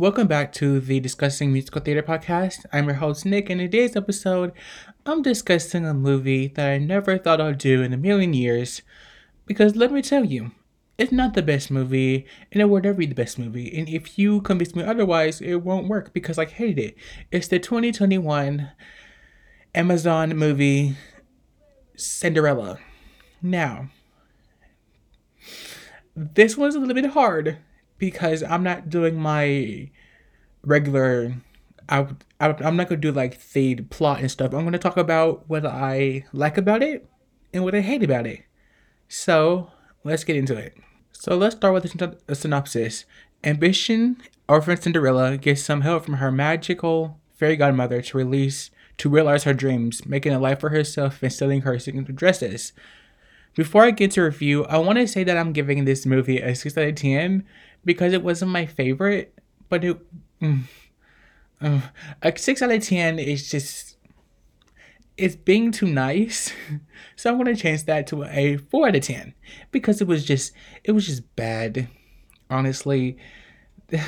Welcome back to the Dissecting Musical Theater podcast. I'm your host, Nick, and in today's episode, I'm discussing a movie that I never thought I'd do in a million years. Because let me tell you, it's not the best movie, and it will never be the best movie. And if you convince me otherwise, it won't work because I hated it. It's the 2021 Amazon movie Cinderella. Now, this one's a little bit hard because I'm not doing my regular. I, I I'm not gonna do like the plot and stuff. I'm gonna talk about what I like about it and what I hate about it. So let's get into it. So let's start with a, synopsis. Ambition, orphan Cinderella gets some help from her magical fairy godmother to release to realize her dreams, making a life for herself and selling her signature dresses. Before I get to review, I want to say that I'm giving this movie a 6 out of 10 because it wasn't my favorite, but it mm, uh, a 6 out of 10 is just it's being too nice. so I'm going to change that to a 4 out of 10 because it was just it was just bad. Honestly, it,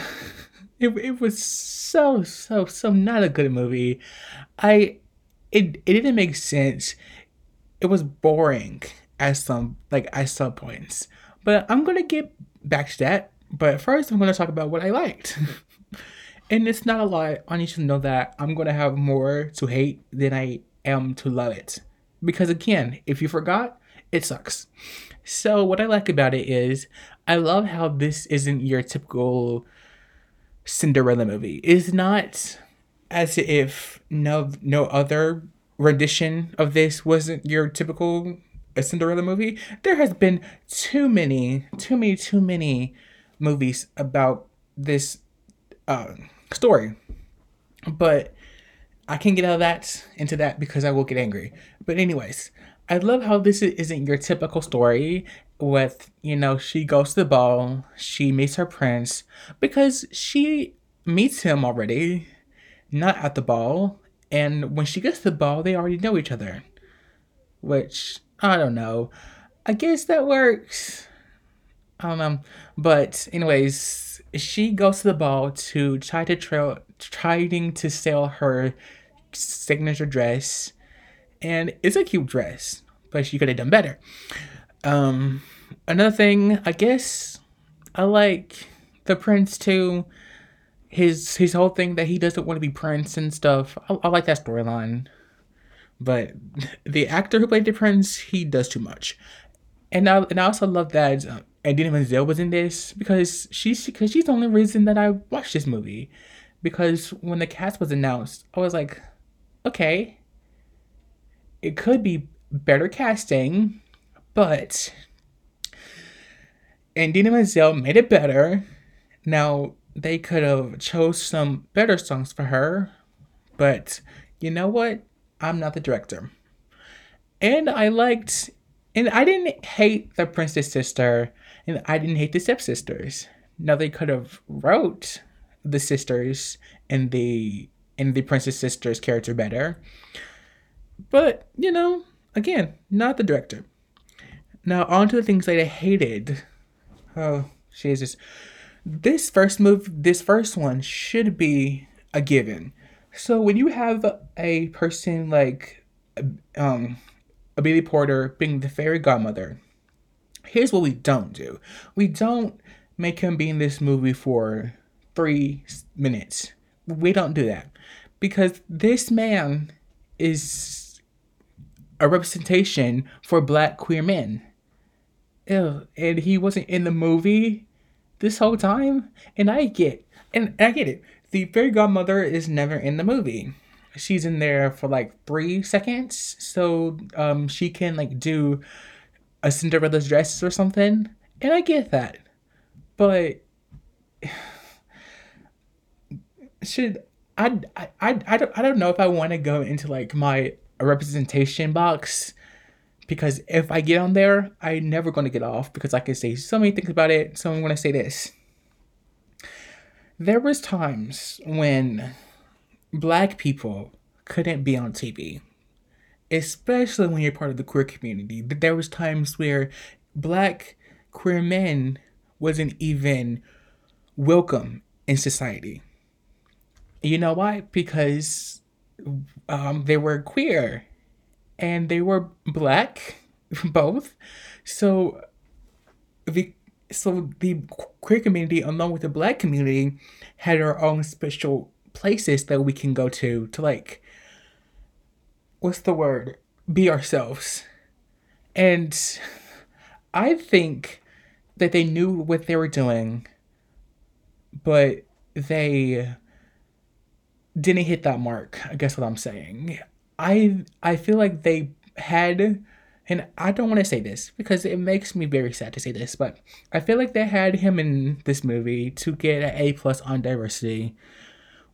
it was so so so not a good movie. I it it didn't make sense. It was boring at some like at some points. But I'm gonna get back to that. But first, I'm gonna talk about what I liked. and it's not a lot. I need you to know that I'm gonna have more to hate than I am to love it. Because again, if you forgot, it sucks. So what I like about it is I love how this isn't your typical Cinderella movie. It's not as if no no other rendition of this wasn't your typical uh, Cinderella movie. There has been too many, too many, too many movies about this uh, story. But I can't get out of that into that because I will get angry. But anyways, I love how this isn't your typical story with, you know, she goes to the ball, she meets her prince because she meets him already, not at the ball. And when she gets to the ball, they already know each other. Which I don't know. I guess that works. I don't know. But anyways, she goes to the ball to try to trail trying to sell her signature dress. And it's a cute dress, but she could have done better. Um another thing, I guess I like the prince too. His his whole thing that he doesn't want to be prince and stuff. I, I like that storyline. But the actor who played the prince, he does too much. And I and I also love that uh, Idina Menzel was in this because she's because she's the only reason that I watched this movie. Because when the cast was announced, I was like, okay, it could be better casting, but Idina Menzel made it better. Now they could have chose some better songs for her, but you know what? I'm not the director. And I liked, and I didn't hate the princess sister, and I didn't hate the stepsisters. Now they could have wrote the sisters and the and the princess sisters character better. But, you know, again, not the director. Now on to the things that I hated. Oh, Jesus. This first move this first one should be a given. So when you have a person like um Billy Porter being the fairy godmother, here's what we don't do. We don't make him be in this movie for three minutes. We don't do that. Because this man is a representation for black queer men. Ew, and he wasn't in the movie this whole time. And I get and I get it the fairy godmother is never in the movie. She's in there for like three seconds, so um, she can like do a Cinderella's dress or something, and I get that, but should I I I, I don't I don't know if I want to go into like my representation box because if I get on there, I'm never going to get off because I can say so many things about it. So I'm going to say this. There was times when black people couldn't be on TV, especially when you're part of the queer community. There was times where black queer men wasn't even welcome in society. You know why? Because um, they were queer and they were black, both. So the so the queer community, along with the black community, had our own special places that we can go to to like what's the word? Be ourselves. And I think that they knew what they were doing, but they didn't hit that mark. I guess what I'm saying. I I feel like they had and I don't want to say this because it makes me very sad to say this, but I feel like they had him in this movie to get an A plus on diversity,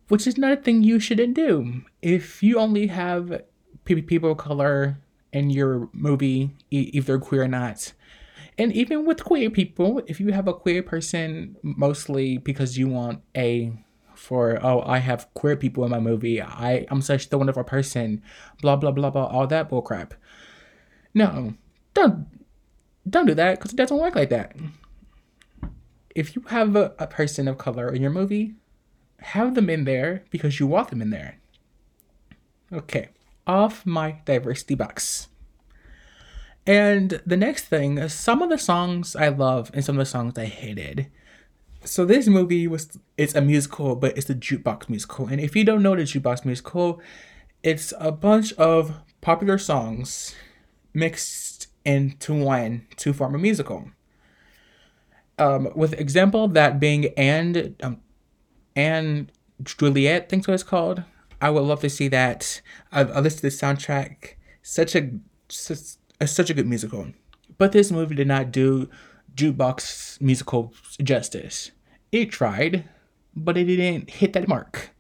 which is not a thing you shouldn't do. If you only have people of color in your movie, if they're queer or not, and even with queer people, if you have a queer person, mostly because you want a for oh I have queer people in my movie, I I'm such the wonderful person, blah blah blah blah all that bullcrap. No, don't don't do that because it doesn't work like that. If you have a, a person of color in your movie, have them in there because you want them in there. Okay, off my diversity box. And the next thing, some of the songs I love and some of the songs I hated. So this movie was it's a musical, but it's a jukebox musical. And if you don't know the jukebox musical, it's a bunch of popular songs mixed into one to form a musical. Um, with example that being and um, and Juliet, I think what it's called. I would love to see that. I've, I listened to the soundtrack. Such a such, a such a good musical. But this movie did not do jukebox musical justice. It tried, but it didn't hit that mark.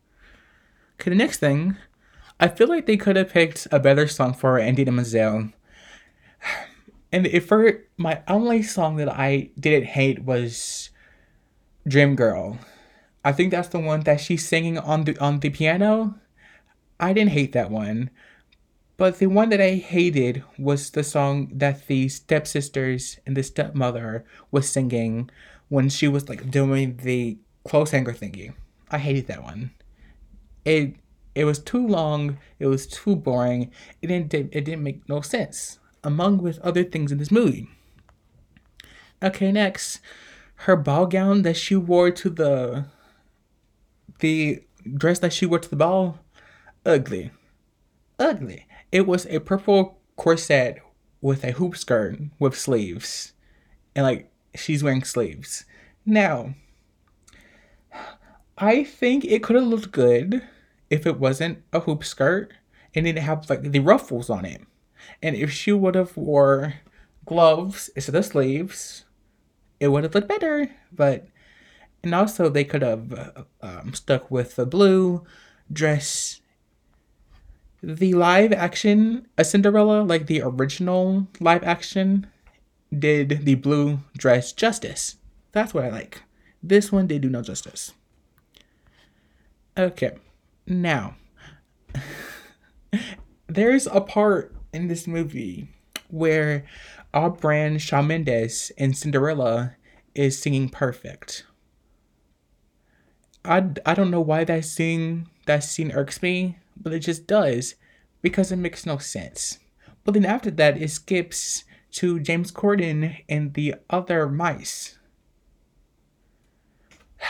Okay, the next thing, I feel like they could have picked a better song for Idina Menzel. And if for my only song that I didn't hate was Dream Girl. I think that's the one that she's singing on the on the piano. I didn't hate that one. But the one that I hated was the song that the stepsisters and the stepmother was singing when she was like doing the close hanger thingy. I hated that one. It it was too long. It was too boring. It didn't it didn't make no sense. Among with other things in this movie. Okay, next, her ball gown that she wore to the the dress that she wore to the ball, ugly, ugly. It was a purple corset with a hoop skirt with sleeves. And like she's wearing sleeves. Now, I think it could have looked good if it wasn't a hoop skirt and didn't have like the ruffles on it. And if she would have wore gloves instead of sleeves, it would have looked better. But and also they could have um, stuck with the blue dress the live action a Cinderella, like the original live action, did the blue dress justice. That's what I like. This one did do no justice. Okay, now there's a part in this movie where our brand Shawn Mendes and Cinderella is singing perfect. I, I don't know why that scene that scene irks me but it just does because it makes no sense. But then after that, it skips to James Corden and the other mice.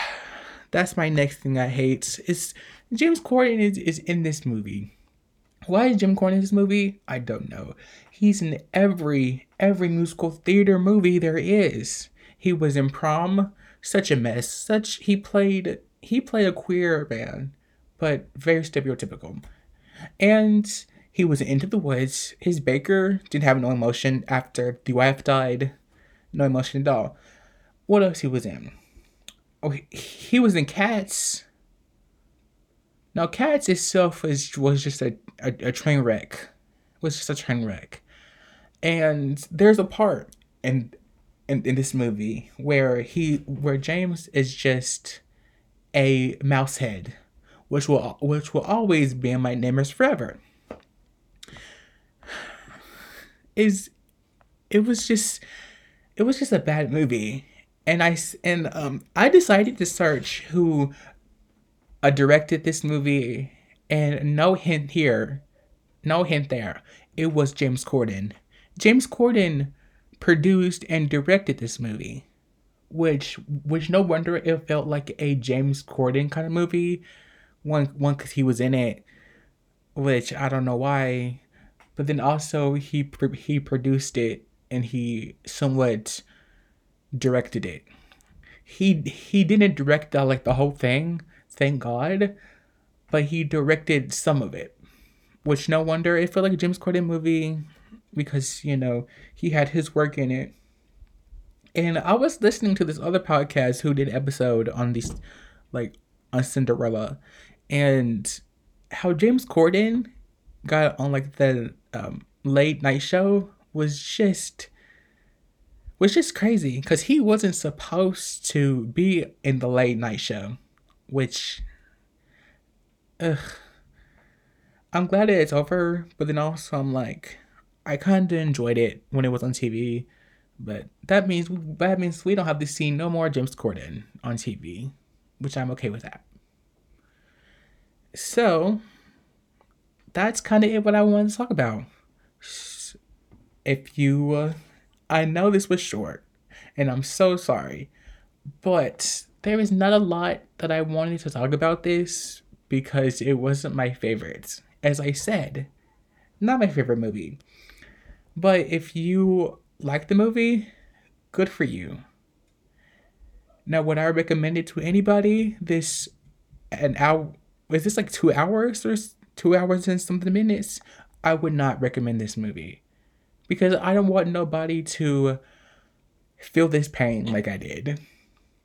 That's my next thing I hate. Is James Corden is, is in this movie. Why is Jim Corden in this movie? I don't know. He's in every every musical theater movie there is. He was in prom, such a mess. Such he played he played a queer man but very stereotypical. And he was into the woods. His baker didn't have no emotion after the wife died. No emotion at all. What else he was in? Oh, he, he was in Cats. Now, Cats itself was, was just a, a, a train wreck. It was just a train wreck. And there's a part in, in in this movie where he where James is just a mouse head which will which will always be in my nightmares forever. Is it was just it was just a bad movie. and I and um I decided to search who uh, directed this movie, and no hint here, no hint there. It was James Corden. James Corden produced and directed this movie, which which no wonder it felt like a James Corden kind of movie. One one because he was in it, which I don't know why, but then also he he produced it and he somewhat directed it. He he didn't direct the, like the whole thing, thank God, but he directed some of it. Which no wonder it felt like a James Corden movie because, you know, he had his work in it. And I was listening to this other podcast who did episode on these like on Cinderella and how James Corden got on like the um, late night show was just was just crazy because he wasn't supposed to be in the late night show, which, ugh, I'm glad it's over, but then also I'm like, I kind of enjoyed it when it was on TV, but that means that means we don't have to see no more James Corden on TV, which I'm okay with that. So, that's kind of it what I wanted to talk about. If you uh, I know this was short, and I'm so sorry, but there is not a lot that I wanted to talk about this because it wasn't my favorite. As I said, not my favorite movie. But if you like the movie, good for you. Now, would I recommend it to anybody? This an hour is this like two hours or two hours and something minutes? I would not recommend this movie because I don't want nobody to feel this pain like I did.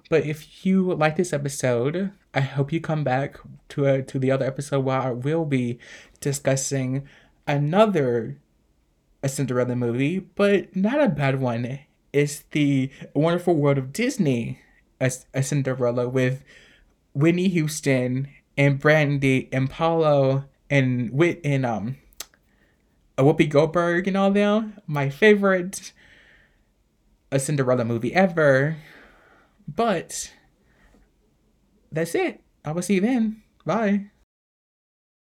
But if you like this episode, I hope you come back to a, to the other episode where I will be discussing another a Cinderella movie, but not a bad one. It's the Wonderful World of Disney, a, a Cinderella with Whitney Houston and Brandy and Paolo and Wit and um a Whoopi Goldberg and all them. My favorite a Cinderella movie ever. But that's it. I will see you then. Bye.